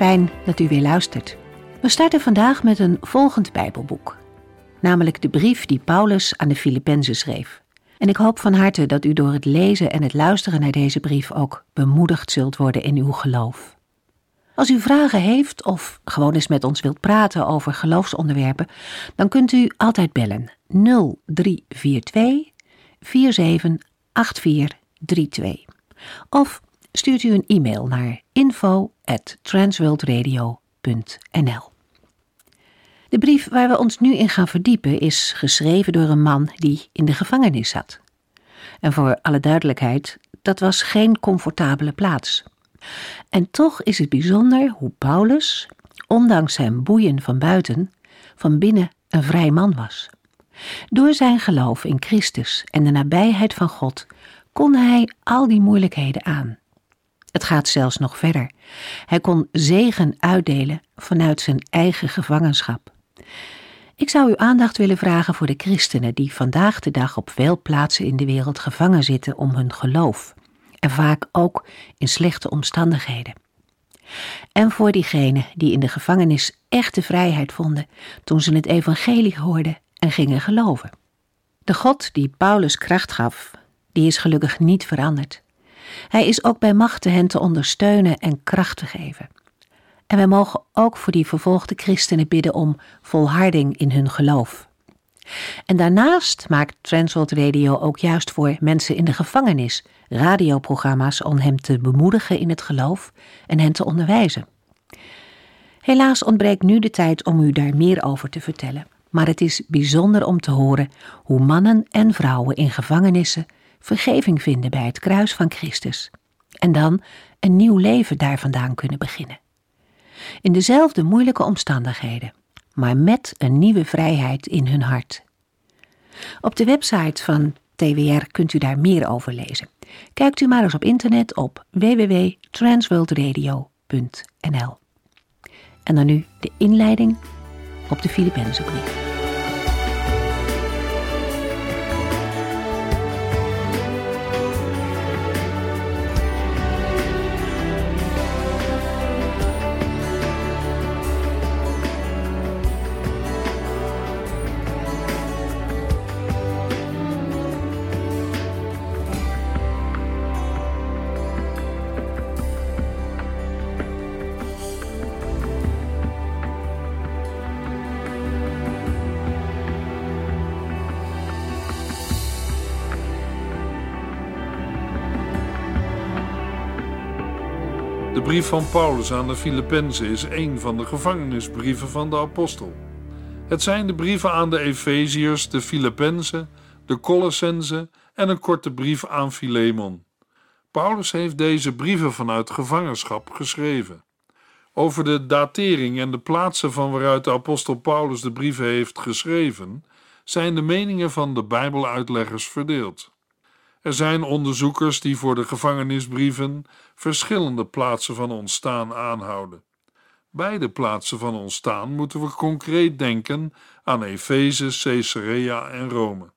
Fijn dat u weer luistert. We starten vandaag met een volgend Bijbelboek, namelijk de brief die Paulus aan de Filippenzen schreef. En ik hoop van harte dat u door het lezen en het luisteren naar deze brief ook bemoedigd zult worden in uw geloof. Als u vragen heeft of gewoon eens met ons wilt praten over geloofsonderwerpen, dan kunt u altijd bellen 0342 478432 of stuurt u een e-mail naar info@transworldradio.nl. De brief waar we ons nu in gaan verdiepen is geschreven door een man die in de gevangenis zat. En voor alle duidelijkheid, dat was geen comfortabele plaats. En toch is het bijzonder hoe Paulus, ondanks zijn boeien van buiten, van binnen een vrij man was. Door zijn geloof in Christus en de nabijheid van God kon hij al die moeilijkheden aan. Het gaat zelfs nog verder. Hij kon zegen uitdelen vanuit zijn eigen gevangenschap. Ik zou uw aandacht willen vragen voor de christenen die vandaag de dag op veel plaatsen in de wereld gevangen zitten om hun geloof, en vaak ook in slechte omstandigheden. En voor diegenen die in de gevangenis echte vrijheid vonden toen ze het evangelie hoorden en gingen geloven. De God die Paulus kracht gaf, die is gelukkig niet veranderd. Hij is ook bij machten hen te ondersteunen en kracht te geven. En wij mogen ook voor die vervolgde christenen bidden om volharding in hun geloof. En daarnaast maakt Transworld Radio ook juist voor mensen in de gevangenis radioprogramma's om hem te bemoedigen in het geloof en hen te onderwijzen. Helaas ontbreekt nu de tijd om u daar meer over te vertellen, maar het is bijzonder om te horen hoe mannen en vrouwen in gevangenissen vergeving vinden bij het kruis van Christus en dan een nieuw leven daar vandaan kunnen beginnen. In dezelfde moeilijke omstandigheden, maar met een nieuwe vrijheid in hun hart. Op de website van TWR kunt u daar meer over lezen. Kijkt u maar eens op internet op www.transworldradio.nl. En dan nu de inleiding op de. De brief van Paulus aan de Filippenzen is een van de gevangenisbrieven van de apostel. Het zijn de brieven aan de Efeziërs, de Filippenzen, de Colossenzen en een korte brief aan Filemon. Paulus heeft deze brieven vanuit gevangenschap geschreven. Over de datering en de plaatsen van waaruit de apostel Paulus de brieven heeft geschreven, zijn de meningen van de Bijbeluitleggers verdeeld. Er zijn onderzoekers die voor de gevangenisbrieven verschillende plaatsen van ontstaan aanhouden. Beide plaatsen van ontstaan moeten we concreet denken aan Efeze, Caesarea en Rome.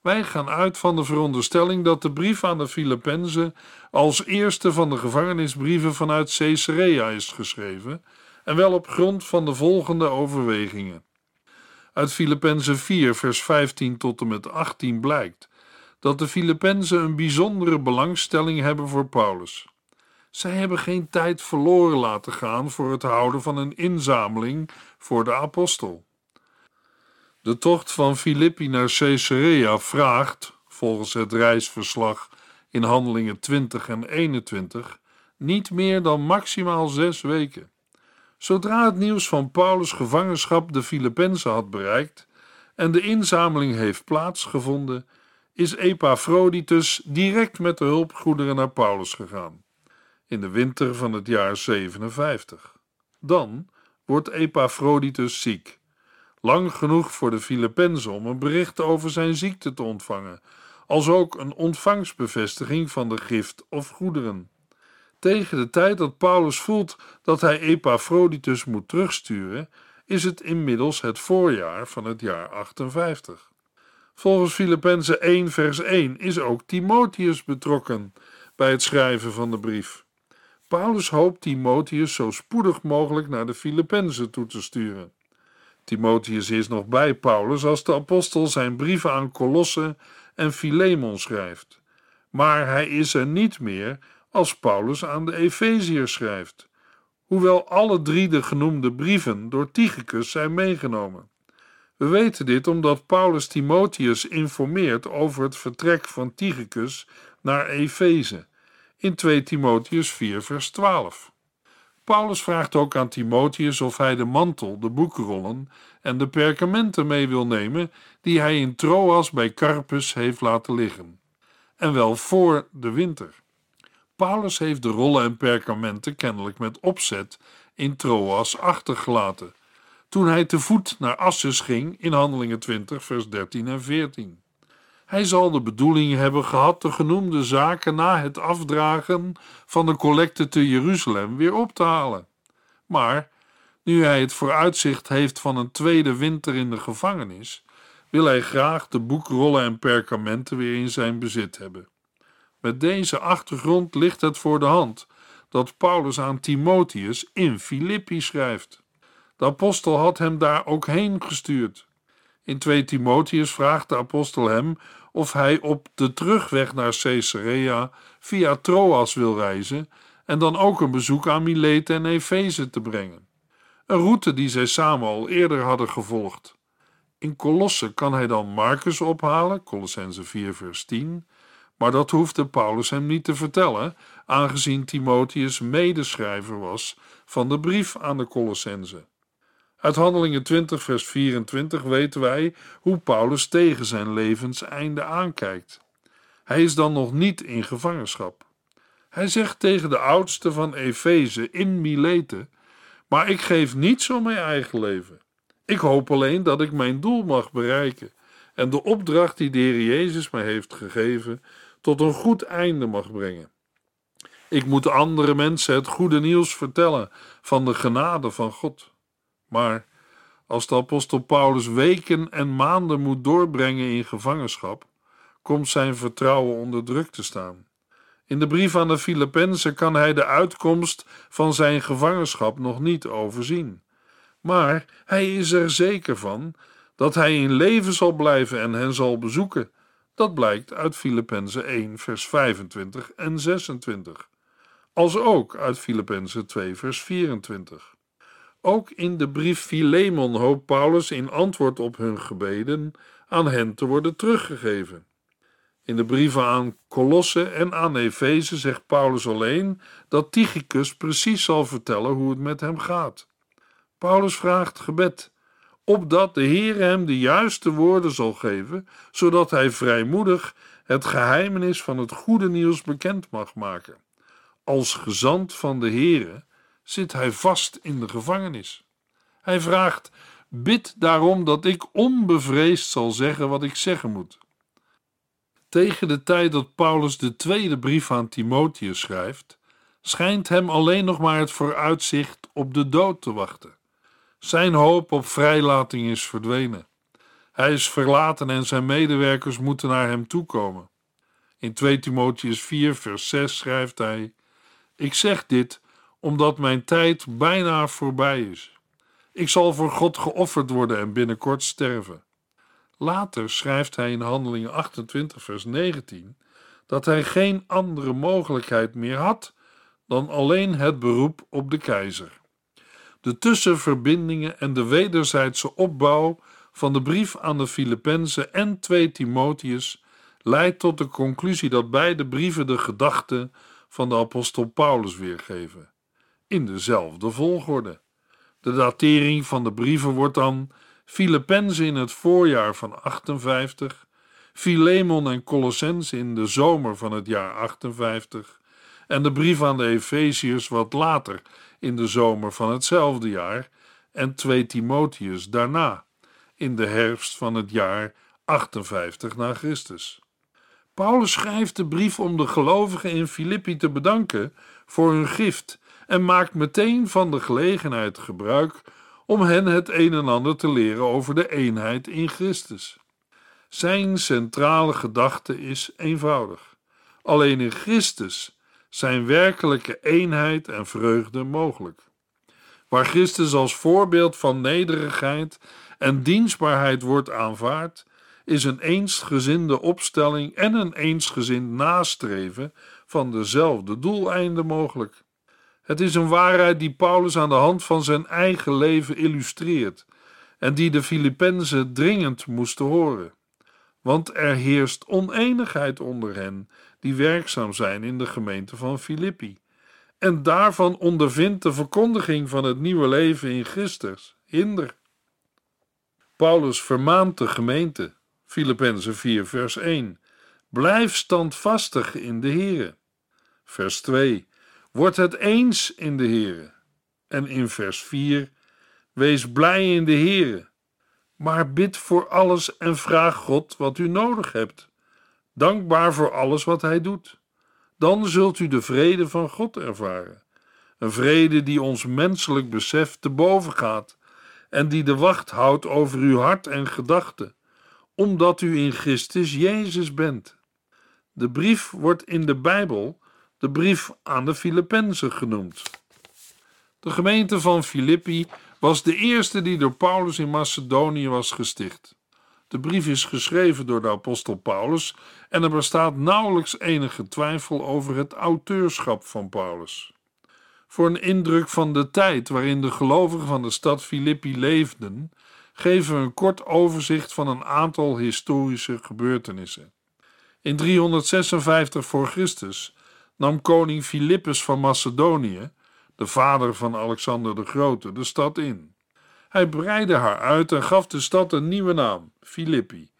Wij gaan uit van de veronderstelling dat de brief aan de Filippenzen als eerste van de gevangenisbrieven vanuit Caesarea is geschreven, en wel op grond van de volgende overwegingen. Uit Filippenzen 4, vers 15 tot en met 18 blijkt dat de Filippenzen een bijzondere belangstelling hebben voor Paulus. Zij hebben geen tijd verloren laten gaan voor het houden van een inzameling voor de apostel. De tocht van Filippi naar Caesarea vraagt, volgens het reisverslag in handelingen 20 en 21, niet meer dan maximaal zes weken. Zodra het nieuws van Paulus' gevangenschap de Filippenzen had bereikt en de inzameling heeft plaatsgevonden, is Epaphroditus direct met de hulpgoederen naar Paulus gegaan, in de winter van het jaar 57. Dan, wordt Epaphroditus ziek. Lang genoeg voor de Filippenzen om een bericht over zijn ziekte te ontvangen, als ook een ontvangstbevestiging van de gift of goederen. Tegen de tijd dat Paulus voelt dat hij Epaphroditus moet terugsturen, is het inmiddels het voorjaar van het jaar 58. Volgens Filippenzen 1 vers 1 is ook Timotheus betrokken bij het schrijven van de brief. Paulus hoopt Timotheus zo spoedig mogelijk naar de Filippenzen toe te sturen. Timotheus is nog bij Paulus als de apostel zijn brieven aan Colosse en Philemon schrijft. Maar hij is er niet meer als Paulus aan de Efeziërs schrijft, hoewel alle drie de genoemde brieven door Tychicus zijn meegenomen. We weten dit omdat Paulus Timotheus informeert over het vertrek van Tychicus naar Efeze in 2 Timotheus 4 vers 12. Paulus vraagt ook aan Timotheus of hij de mantel, de boekrollen en de perkamenten mee wil nemen die hij in Troas bij Carpus heeft laten liggen. En wel voor de winter. Paulus heeft de rollen en perkamenten kennelijk met opzet in Troas achtergelaten, toen hij te voet naar Assus ging in Handelingen 20, vers 13 en 14. Hij zal de bedoeling hebben gehad de genoemde zaken na het afdragen van de collecte te Jeruzalem weer op te halen. Maar nu hij het vooruitzicht heeft van een tweede winter in de gevangenis, wil hij graag de boekrollen en perkamenten weer in zijn bezit hebben. Met deze achtergrond ligt het voor de hand dat Paulus aan Timotheus in Filippi schrijft. De apostel had hem daar ook heen gestuurd. In 2 Timotheus vraagt de apostel hem of hij op de terugweg naar Caesarea via Troas wil reizen en dan ook een bezoek aan Mileten en Efeze te brengen. Een route die zij samen al eerder hadden gevolgd. In Colosse kan hij dan Marcus ophalen, Colossense 4 vers 10, maar dat hoefde Paulus hem niet te vertellen, aangezien Timotheus medeschrijver was van de brief aan de Colossense. Uit Handelingen 20, vers 24 weten wij hoe Paulus tegen zijn levenseinde aankijkt. Hij is dan nog niet in gevangenschap. Hij zegt tegen de oudste van Efeze in Milete: Maar ik geef niets om mijn eigen leven. Ik hoop alleen dat ik mijn doel mag bereiken en de opdracht die de Heer Jezus mij heeft gegeven tot een goed einde mag brengen. Ik moet andere mensen het goede nieuws vertellen van de genade van God. Maar als de apostel Paulus weken en maanden moet doorbrengen in gevangenschap, komt zijn vertrouwen onder druk te staan. In de brief aan de Filippenzen kan hij de uitkomst van zijn gevangenschap nog niet overzien. Maar hij is er zeker van dat hij in leven zal blijven en hen zal bezoeken. Dat blijkt uit Filippenzen 1, vers 25 en 26, als ook uit Filippenzen 2, vers 24. Ook in de brief Philemon hoopt Paulus in antwoord op hun gebeden aan hen te worden teruggegeven. In de brieven aan Colosse en aan Efeze zegt Paulus alleen dat Tychicus precies zal vertellen hoe het met hem gaat. Paulus vraagt gebed, opdat de Heer hem de juiste woorden zal geven, zodat hij vrijmoedig het geheimenis van het goede nieuws bekend mag maken. Als gezant van de Heere zit hij vast in de gevangenis. Hij vraagt: Bid daarom dat ik onbevreesd zal zeggen wat ik zeggen moet. Tegen de tijd dat Paulus de tweede brief aan Timotheus schrijft, schijnt hem alleen nog maar het vooruitzicht op de dood te wachten. Zijn hoop op vrijlating is verdwenen. Hij is verlaten en zijn medewerkers moeten naar hem toekomen. In 2 Timotheus 4, vers 6 schrijft hij: Ik zeg dit omdat mijn tijd bijna voorbij is. Ik zal voor God geofferd worden en binnenkort sterven. Later schrijft hij in Handelingen 28, vers 19 dat hij geen andere mogelijkheid meer had dan alleen het beroep op de keizer. De tussenverbindingen en de wederzijdse opbouw van de brief aan de Filippenzen en 2 Timotheus leidt tot de conclusie dat beide brieven de gedachten van de apostel Paulus weergeven in dezelfde volgorde. De datering van de brieven wordt dan Filippenzen in het voorjaar van 58, Philemon en Colossense in de zomer van het jaar 58 en de brief aan de Efeziërs wat later in de zomer van hetzelfde jaar en 2 Timotheus daarna, in de herfst van het jaar 58 na Christus. Paulus schrijft de brief om de gelovigen in Filippi te bedanken voor hun gift en maakt meteen van de gelegenheid gebruik om hen het een en ander te leren over de eenheid in Christus. Zijn centrale gedachte is eenvoudig. Alleen in Christus zijn werkelijke eenheid en vreugde mogelijk. Waar Christus als voorbeeld van nederigheid en dienstbaarheid wordt aanvaard, is een eensgezinde opstelling en een eensgezind nastreven van dezelfde doeleinden mogelijk. Het is een waarheid die Paulus aan de hand van zijn eigen leven illustreert en die de Filippenzen dringend moesten horen. Want er heerst oneenigheid onder hen die werkzaam zijn in de gemeente van Filippi. En daarvan ondervindt de verkondiging van het nieuwe leven in Christus hinder. Paulus vermaant de gemeente, Filippenzen 4, vers 1. Blijf standvastig in de Here. Vers 2. Word het eens in de Here. En in vers 4. Wees blij in de Here. Maar bid voor alles en vraag God wat u nodig hebt. Dankbaar voor alles wat Hij doet. Dan zult u de vrede van God ervaren. Een vrede die ons menselijk besef te boven gaat en die de wacht houdt over uw hart en gedachten, omdat u in Christus Jezus bent. De brief wordt in de Bijbel de brief aan de Filippenzen genoemd. De gemeente van Filippi was de eerste die door Paulus in Macedonië was gesticht. De brief is geschreven door de apostel Paulus en er bestaat nauwelijks enige twijfel over het auteurschap van Paulus. Voor een indruk van de tijd waarin de gelovigen van de stad Filippi leefden, geven we een kort overzicht van een aantal historische gebeurtenissen. In 356 voor Christus nam koning Philippus van Macedonië, de vader van Alexander de Grote, de stad in. Hij breidde haar uit en gaf de stad een nieuwe naam, Filippi.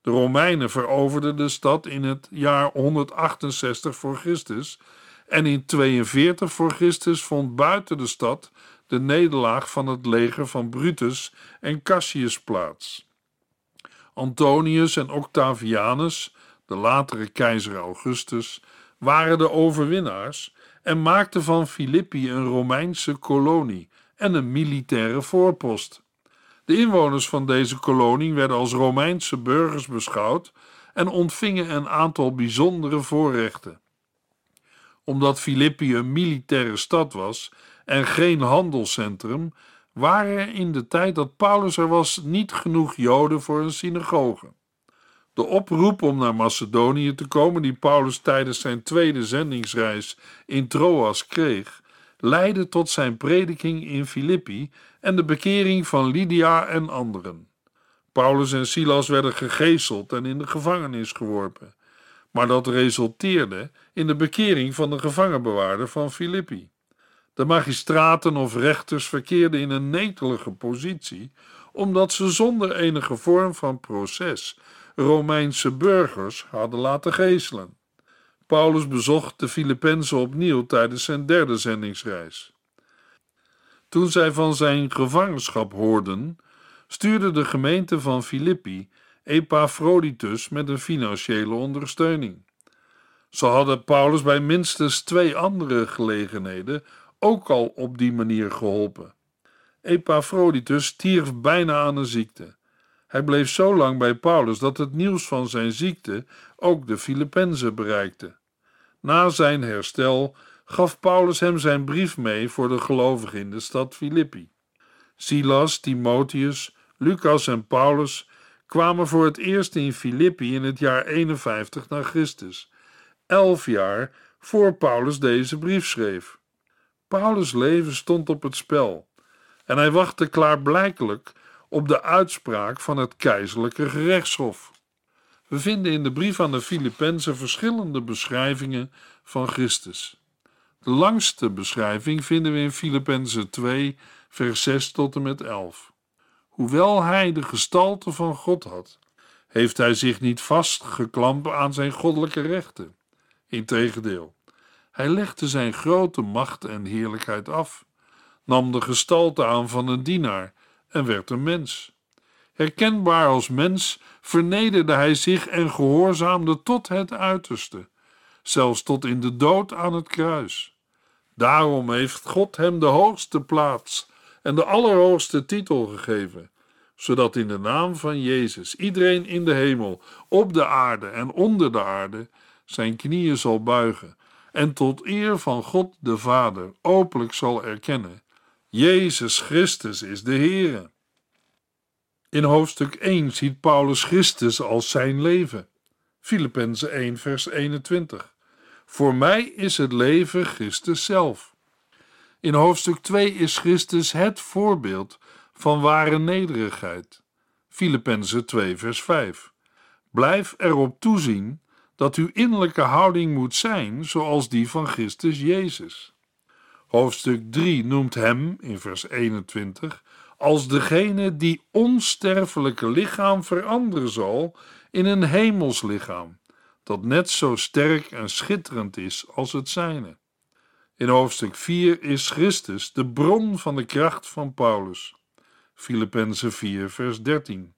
De Romeinen veroverden de stad in het jaar 168 voor Christus en in 42 voor Christus vond buiten de stad de nederlaag van het leger van Brutus en Cassius plaats. Antonius en Octavianus, de latere keizer Augustus, waren de overwinnaars en maakten van Filippi een Romeinse kolonie en een militaire voorpost. De inwoners van deze kolonie werden als Romeinse burgers beschouwd en ontvingen een aantal bijzondere voorrechten. Omdat Filippi een militaire stad was en geen handelscentrum, waren er in de tijd dat Paulus er was niet genoeg Joden voor een synagoge. De oproep om naar Macedonië te komen, die Paulus tijdens zijn tweede zendingsreis in Troas kreeg, leidde tot zijn prediking in Filippi en de bekering van Lydia en anderen. Paulus en Silas werden gegezeld en in de gevangenis geworpen, maar dat resulteerde in de bekering van de gevangenbewaarder van Filippi. De magistraten of rechters verkeerden in een netelige positie, omdat ze zonder enige vorm van proces Romeinse burgers hadden laten geeselen. Paulus bezocht de Filippenzen opnieuw tijdens zijn derde zendingsreis. Toen zij van zijn gevangenschap hoorden, stuurde de gemeente van Filippi Epaphroditus met een financiële ondersteuning. Ze hadden Paulus bij minstens twee andere gelegenheden ook al op die manier geholpen. Epaphroditus stierf bijna aan een ziekte. Hij bleef zo lang bij Paulus dat het nieuws van zijn ziekte ook de Filippenzen bereikte. Na zijn herstel gaf Paulus hem zijn brief mee voor de gelovigen in de stad Filippi. Silas, Timotheus, Lucas en Paulus kwamen voor het eerst in Filippi in het jaar 51 na Christus, elf jaar voor Paulus deze brief schreef. Paulus' leven stond op het spel en hij wachtte klaarblijkelijk op de uitspraak van het keizerlijke gerechtshof. We vinden in de brief aan de Filippenzen verschillende beschrijvingen van Christus. De langste beschrijving vinden we in Filippenzen 2, vers 6 tot en met 11. Hoewel hij de gestalte van God had, heeft hij zich niet vastgeklampt aan zijn goddelijke rechten. Integendeel, hij legde zijn grote macht en heerlijkheid af nam de gestalte aan van een dienaar en werd een mens. Herkenbaar als mens vernederde hij zich en gehoorzaamde tot het uiterste, zelfs tot in de dood aan het kruis. Daarom heeft God hem de hoogste plaats en de allerhoogste titel gegeven, zodat in de naam van Jezus iedereen in de hemel, op de aarde en onder de aarde zijn knieën zal buigen en tot eer van God de Vader openlijk zal erkennen: Jezus Christus is de Heere. In hoofdstuk 1 ziet Paulus Christus als zijn leven. Filippenzen 1 vers 21. Voor mij is het leven Christus zelf. In hoofdstuk 2 is Christus het voorbeeld van ware nederigheid. Filippenzen 2 vers 5. Blijf erop toezien dat uw innerlijke houding moet zijn zoals die van Christus Jezus. Hoofdstuk 3 noemt hem in vers 21 als degene die onsterfelijke lichaam veranderen zal in een hemels lichaam, dat net zo sterk en schitterend is als het zijne. In hoofdstuk 4 is Christus de bron van de kracht van Paulus. Filippenzen 4, vers 13.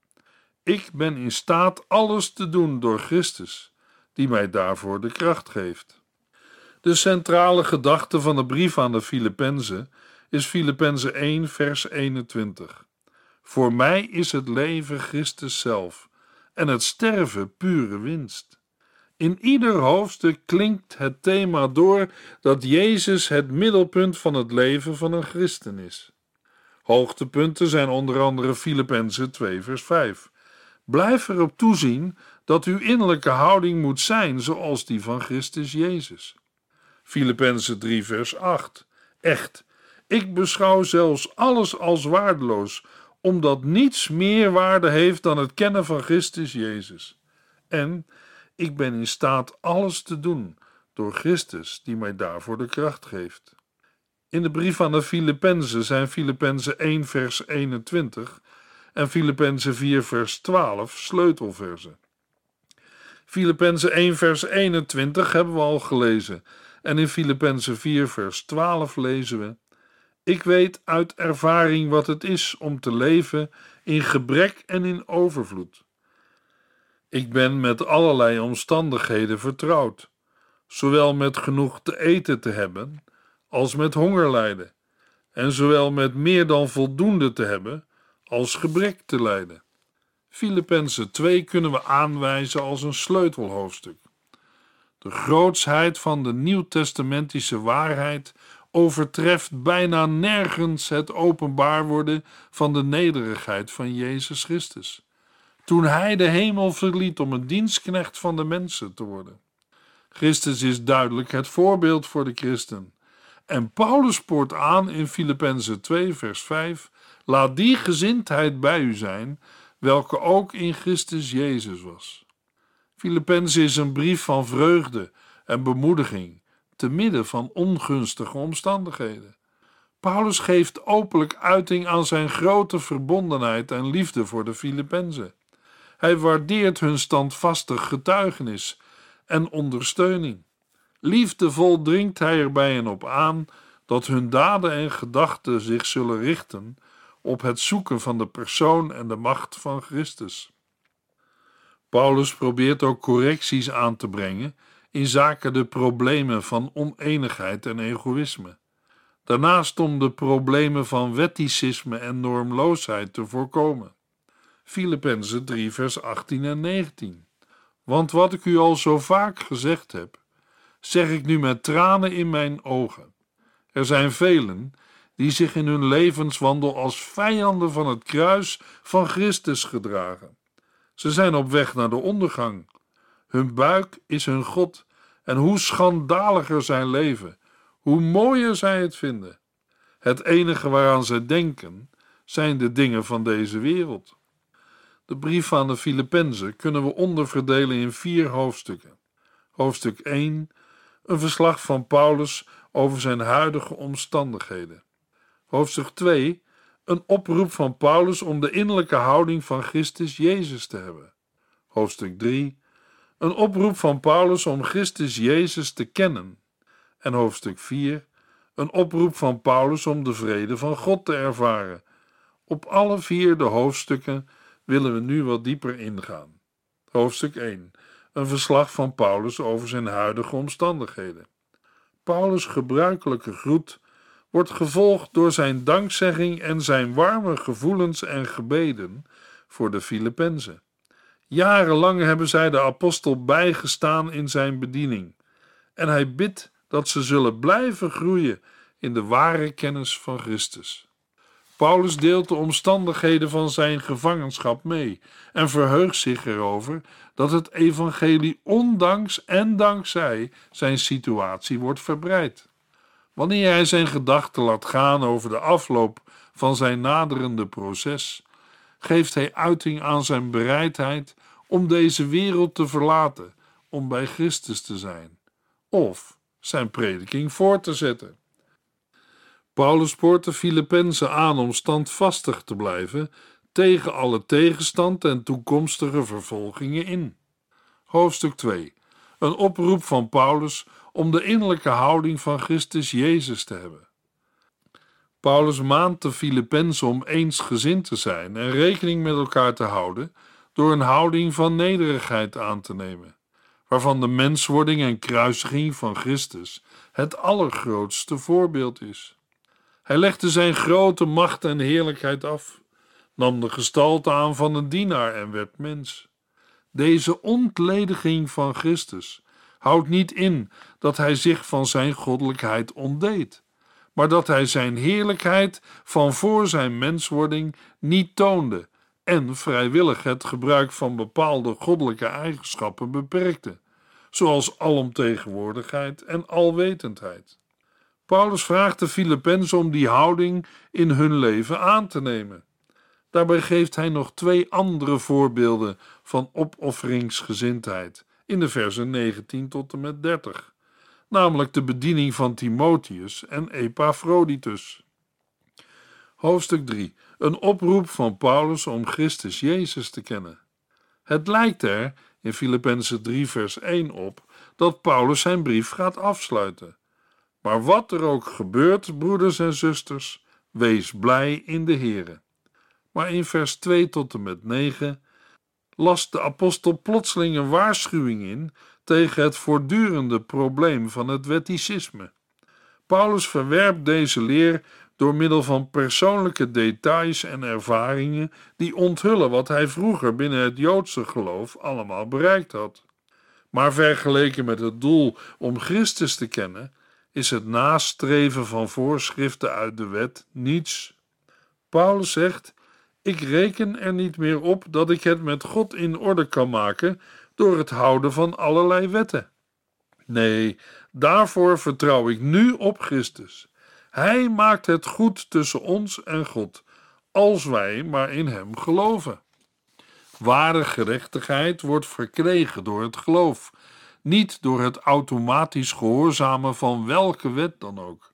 Ik ben in staat alles te doen door Christus, die mij daarvoor de kracht geeft. De centrale gedachte van de brief aan de Filippenzen is Filippenzen 1, vers 21. Voor mij is het leven Christus zelf en het sterven pure winst. In ieder hoofdstuk klinkt het thema door dat Jezus het middelpunt van het leven van een christen is. Hoogtepunten zijn onder andere Filippenzen 2, vers 5. Blijf erop toezien dat uw innerlijke houding moet zijn zoals die van Christus Jezus. Filippenzen 3, vers 8. Echt, ik beschouw zelfs alles als waardeloos, omdat niets meer waarde heeft dan het kennen van Christus Jezus. En ik ben in staat alles te doen door Christus die mij daarvoor de kracht geeft. In de brief aan de Filippenzen zijn Filippenzen 1 vers 21 en Filippenzen 4 vers 12 sleutelversen. Filippenzen 1 vers 21 hebben we al gelezen en in Filippenzen 4 vers 12 lezen we ik weet uit ervaring wat het is om te leven in gebrek en in overvloed. Ik ben met allerlei omstandigheden vertrouwd, zowel met genoeg te eten te hebben als met honger lijden, en zowel met meer dan voldoende te hebben als gebrek te lijden. Filippenzen 2 kunnen we aanwijzen als een sleutelhoofdstuk. De grootsheid van de nieuwtestamentische waarheid overtreft bijna nergens het openbaar worden van de nederigheid van Jezus Christus. Toen hij de hemel verliet om een dienstknecht van de mensen te worden. Christus is duidelijk het voorbeeld voor de christen. En Paulus spoort aan in Filippenzen 2, vers 5: Laat die gezindheid bij u zijn, welke ook in Christus Jezus was. Filippenzen is een brief van vreugde en bemoediging te midden van ongunstige omstandigheden. Paulus geeft openlijk uiting aan zijn grote verbondenheid en liefde voor de Filippenzen. Hij waardeert hun standvastig getuigenis en ondersteuning. Liefdevol dringt hij er bij hen op aan dat hun daden en gedachten zich zullen richten op het zoeken van de persoon en de macht van Christus. Paulus probeert ook correcties aan te brengen in zaken de problemen van oneenigheid en egoïsme. Daarnaast om de problemen van wetticisme en normloosheid te voorkomen. Filippenzen 3 vers 18 en 19. Want wat ik u al zo vaak gezegd heb, zeg ik nu met tranen in mijn ogen. Er zijn velen die zich in hun levenswandel als vijanden van het kruis van Christus gedragen. Ze zijn op weg naar de ondergang. Hun buik is hun God en hoe schandaliger zijn leven, hoe mooier zij het vinden. Het enige waaraan zij denken zijn de dingen van deze wereld. De brief aan de Filippenzen kunnen we onderverdelen in vier hoofdstukken. Hoofdstuk 1: een verslag van Paulus over zijn huidige omstandigheden. Hoofdstuk 2: een oproep van Paulus om de innerlijke houding van Christus Jezus te hebben. Hoofdstuk 3: een oproep van Paulus om Christus Jezus te kennen. En hoofdstuk 4: een oproep van Paulus om de vrede van God te ervaren. Op alle vier de hoofdstukken willen we nu wat dieper ingaan. Hoofdstuk 1. Een verslag van Paulus over zijn huidige omstandigheden. Paulus' gebruikelijke groet wordt gevolgd door zijn dankzegging en zijn warme gevoelens en gebeden voor de Filippenzen. Jarenlang hebben zij de apostel bijgestaan in zijn bediening en hij bidt dat ze zullen blijven groeien in de ware kennis van Christus. Paulus deelt de omstandigheden van zijn gevangenschap mee en verheugt zich erover dat het evangelie ondanks en dankzij zijn situatie wordt verbreid. Wanneer hij zijn gedachten laat gaan over de afloop van zijn naderende proces, geeft hij uiting aan zijn bereidheid om deze wereld te verlaten om bij Christus te zijn, of zijn prediking voor te zetten. Paulus spoort de Filippenzen aan om standvastig te blijven tegen alle tegenstand en toekomstige vervolgingen in. Hoofdstuk 2. Een oproep van Paulus om de innerlijke houding van Christus Jezus te hebben. Paulus maant de Filippenzen om eensgezind te zijn en rekening met elkaar te houden door een houding van nederigheid aan te nemen, waarvan de menswording en kruisiging van Christus het allergrootste voorbeeld is. Hij legde zijn grote macht en heerlijkheid af, nam de gestalte aan van een dienaar en werd mens. Deze ontlediging van Christus houdt niet in dat hij zich van zijn goddelijkheid ontdeed, maar dat hij zijn heerlijkheid van voor zijn menswording niet toonde en vrijwillig het gebruik van bepaalde goddelijke eigenschappen beperkte, zoals alomtegenwoordigheid en alwetendheid. Paulus vraagt de Filippenzen om die houding in hun leven aan te nemen. Daarbij geeft hij nog twee andere voorbeelden van opofferingsgezindheid in de versen 19 tot en met 30, namelijk de bediening van Timotheus en Epaphroditus. Hoofdstuk 3. Een oproep van Paulus om Christus Jezus te kennen. Het lijkt er in Filippenzen 3 vers 1 op dat Paulus zijn brief gaat afsluiten. Maar wat er ook gebeurt, broeders en zusters, wees blij in de Here. Maar in vers 2 tot en met 9 las de apostel plotseling een waarschuwing in tegen het voortdurende probleem van het wetticisme. Paulus verwerpt deze leer door middel van persoonlijke details en ervaringen die onthullen wat hij vroeger binnen het Joodse geloof allemaal bereikt had. Maar vergeleken met het doel om Christus te kennen, is het nastreven van voorschriften uit de wet niets. Paulus zegt: Ik reken er niet meer op dat ik het met God in orde kan maken door het houden van allerlei wetten. Nee, daarvoor vertrouw ik nu op Christus. Hij maakt het goed tussen ons en God, als wij maar in Hem geloven. Ware gerechtigheid wordt verkregen door het geloof, niet door het automatisch gehoorzamen van welke wet dan ook.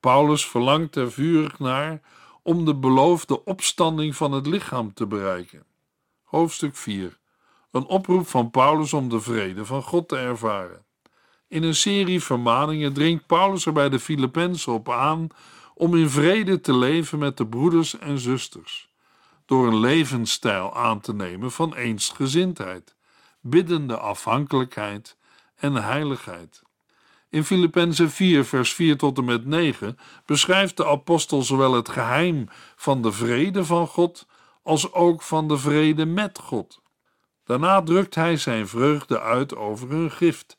Paulus verlangt er vurig naar om de beloofde opstanding van het lichaam te bereiken. Hoofdstuk 4. Een oproep van Paulus om de vrede van God te ervaren. In een serie vermaningen dringt Paulus er bij de Filippenzen op aan om in vrede te leven met de broeders en zusters, door een levensstijl aan te nemen van eensgezindheid, biddende afhankelijkheid en heiligheid. In Filippenzen 4, vers 4 tot en met 9 beschrijft de apostel zowel het geheim van de vrede van God als ook van de vrede met God. Daarna drukt hij zijn vreugde uit over hun gift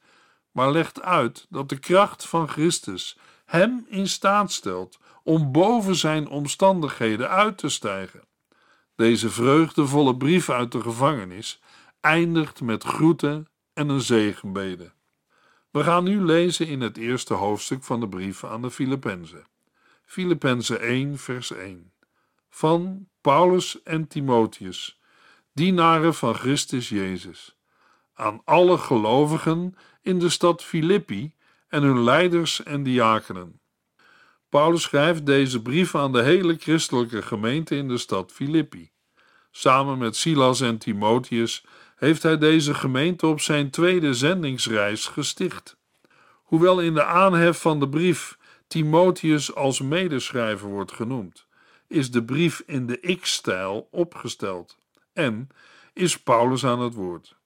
maar legt uit dat de kracht van Christus hem in staat stelt om boven zijn omstandigheden uit te stijgen. Deze vreugdevolle brief uit de gevangenis eindigt met groeten en een zegenbede. We gaan nu lezen in het eerste hoofdstuk van de brief aan de Filippenzen. Filippenzen 1, vers 1. Van Paulus en Timotheus, dienaren van Christus Jezus, aan alle gelovigen in de stad Filippi en hun leiders en diakenen. Paulus schrijft deze brief aan de hele christelijke gemeente in de stad Filippi. Samen met Silas en Timotheus heeft hij deze gemeente op zijn tweede zendingsreis gesticht. Hoewel in de aanhef van de brief Timotheus als medeschrijver wordt genoemd, is de brief in de X-stijl opgesteld en is Paulus aan het woord.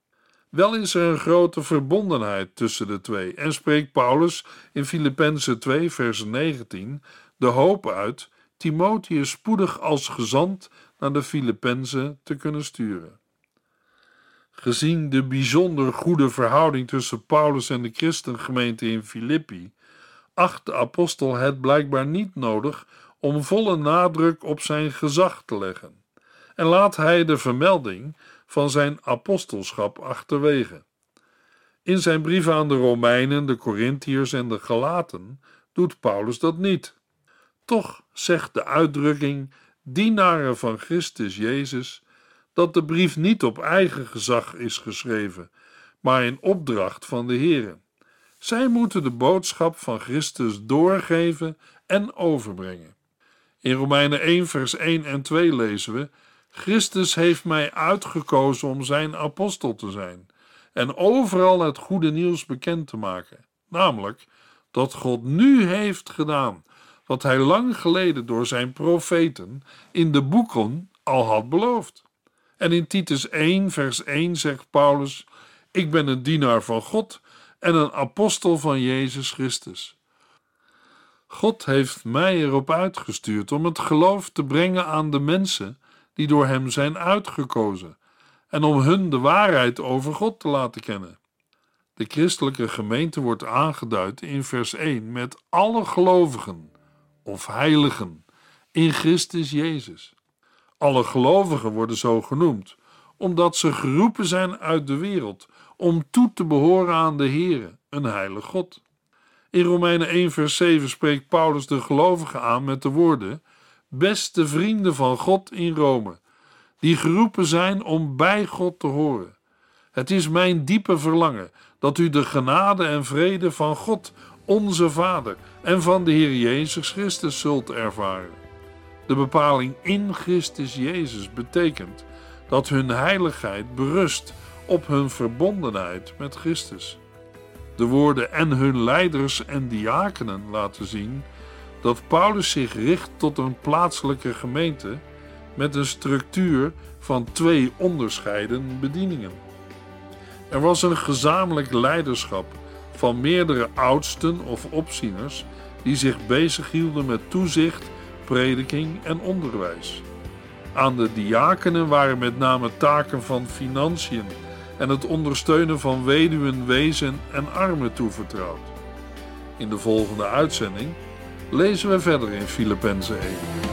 Wel is er een grote verbondenheid tussen de twee en spreekt Paulus in Filippenzen 2 vers 19 de hoop uit Timotheus spoedig als gezant naar de Filippenzen te kunnen sturen. Gezien de bijzonder goede verhouding tussen Paulus en de christengemeente in Filippi, acht de apostel het blijkbaar niet nodig om volle nadruk op zijn gezag te leggen. En laat hij de vermelding van zijn apostelschap achterwege. In zijn brieven aan de Romeinen, de Corinthiërs en de Galaten doet Paulus dat niet. Toch zegt de uitdrukking dienaren van Christus Jezus dat de brief niet op eigen gezag is geschreven, maar in opdracht van de Here. Zij moeten de boodschap van Christus doorgeven en overbrengen. In Romeinen 1, vers 1 en 2 lezen we: Christus heeft mij uitgekozen om zijn apostel te zijn en overal het goede nieuws bekend te maken, namelijk dat God nu heeft gedaan wat hij lang geleden door zijn profeten in de boeken al had beloofd. En in Titus 1, vers 1 zegt Paulus: Ik ben een dienaar van God en een apostel van Jezus Christus. God heeft mij erop uitgestuurd om het geloof te brengen aan de mensen die door Hem zijn uitgekozen en om hun de waarheid over God te laten kennen. De christelijke gemeente wordt aangeduid in vers 1 met alle gelovigen of heiligen in Christus Jezus. Alle gelovigen worden zo genoemd, omdat ze geroepen zijn uit de wereld om toe te behoren aan de Here, een heilig God. In Romeinen 1 vers 7 spreekt Paulus de gelovigen aan met de woorden: Beste vrienden van God in Rome, die geroepen zijn om bij God te horen. Het is mijn diepe verlangen dat u de genade en vrede van God, onze Vader, en van de Heer Jezus Christus zult ervaren. De bepaling in Christus Jezus betekent dat hun heiligheid berust op hun verbondenheid met Christus. De woorden en hun leiders en diakenen laten zien dat Paulus zich richt tot een plaatselijke gemeente met een structuur van twee onderscheiden bedieningen. Er was een gezamenlijk leiderschap van meerdere oudsten of opzieners die zich bezighielden met toezicht, prediking en onderwijs. Aan de diakenen waren met name taken van financiën en het ondersteunen van weduwen, wezen en armen toevertrouwd. In de volgende uitzending lezen we verder in Filippenzen 1.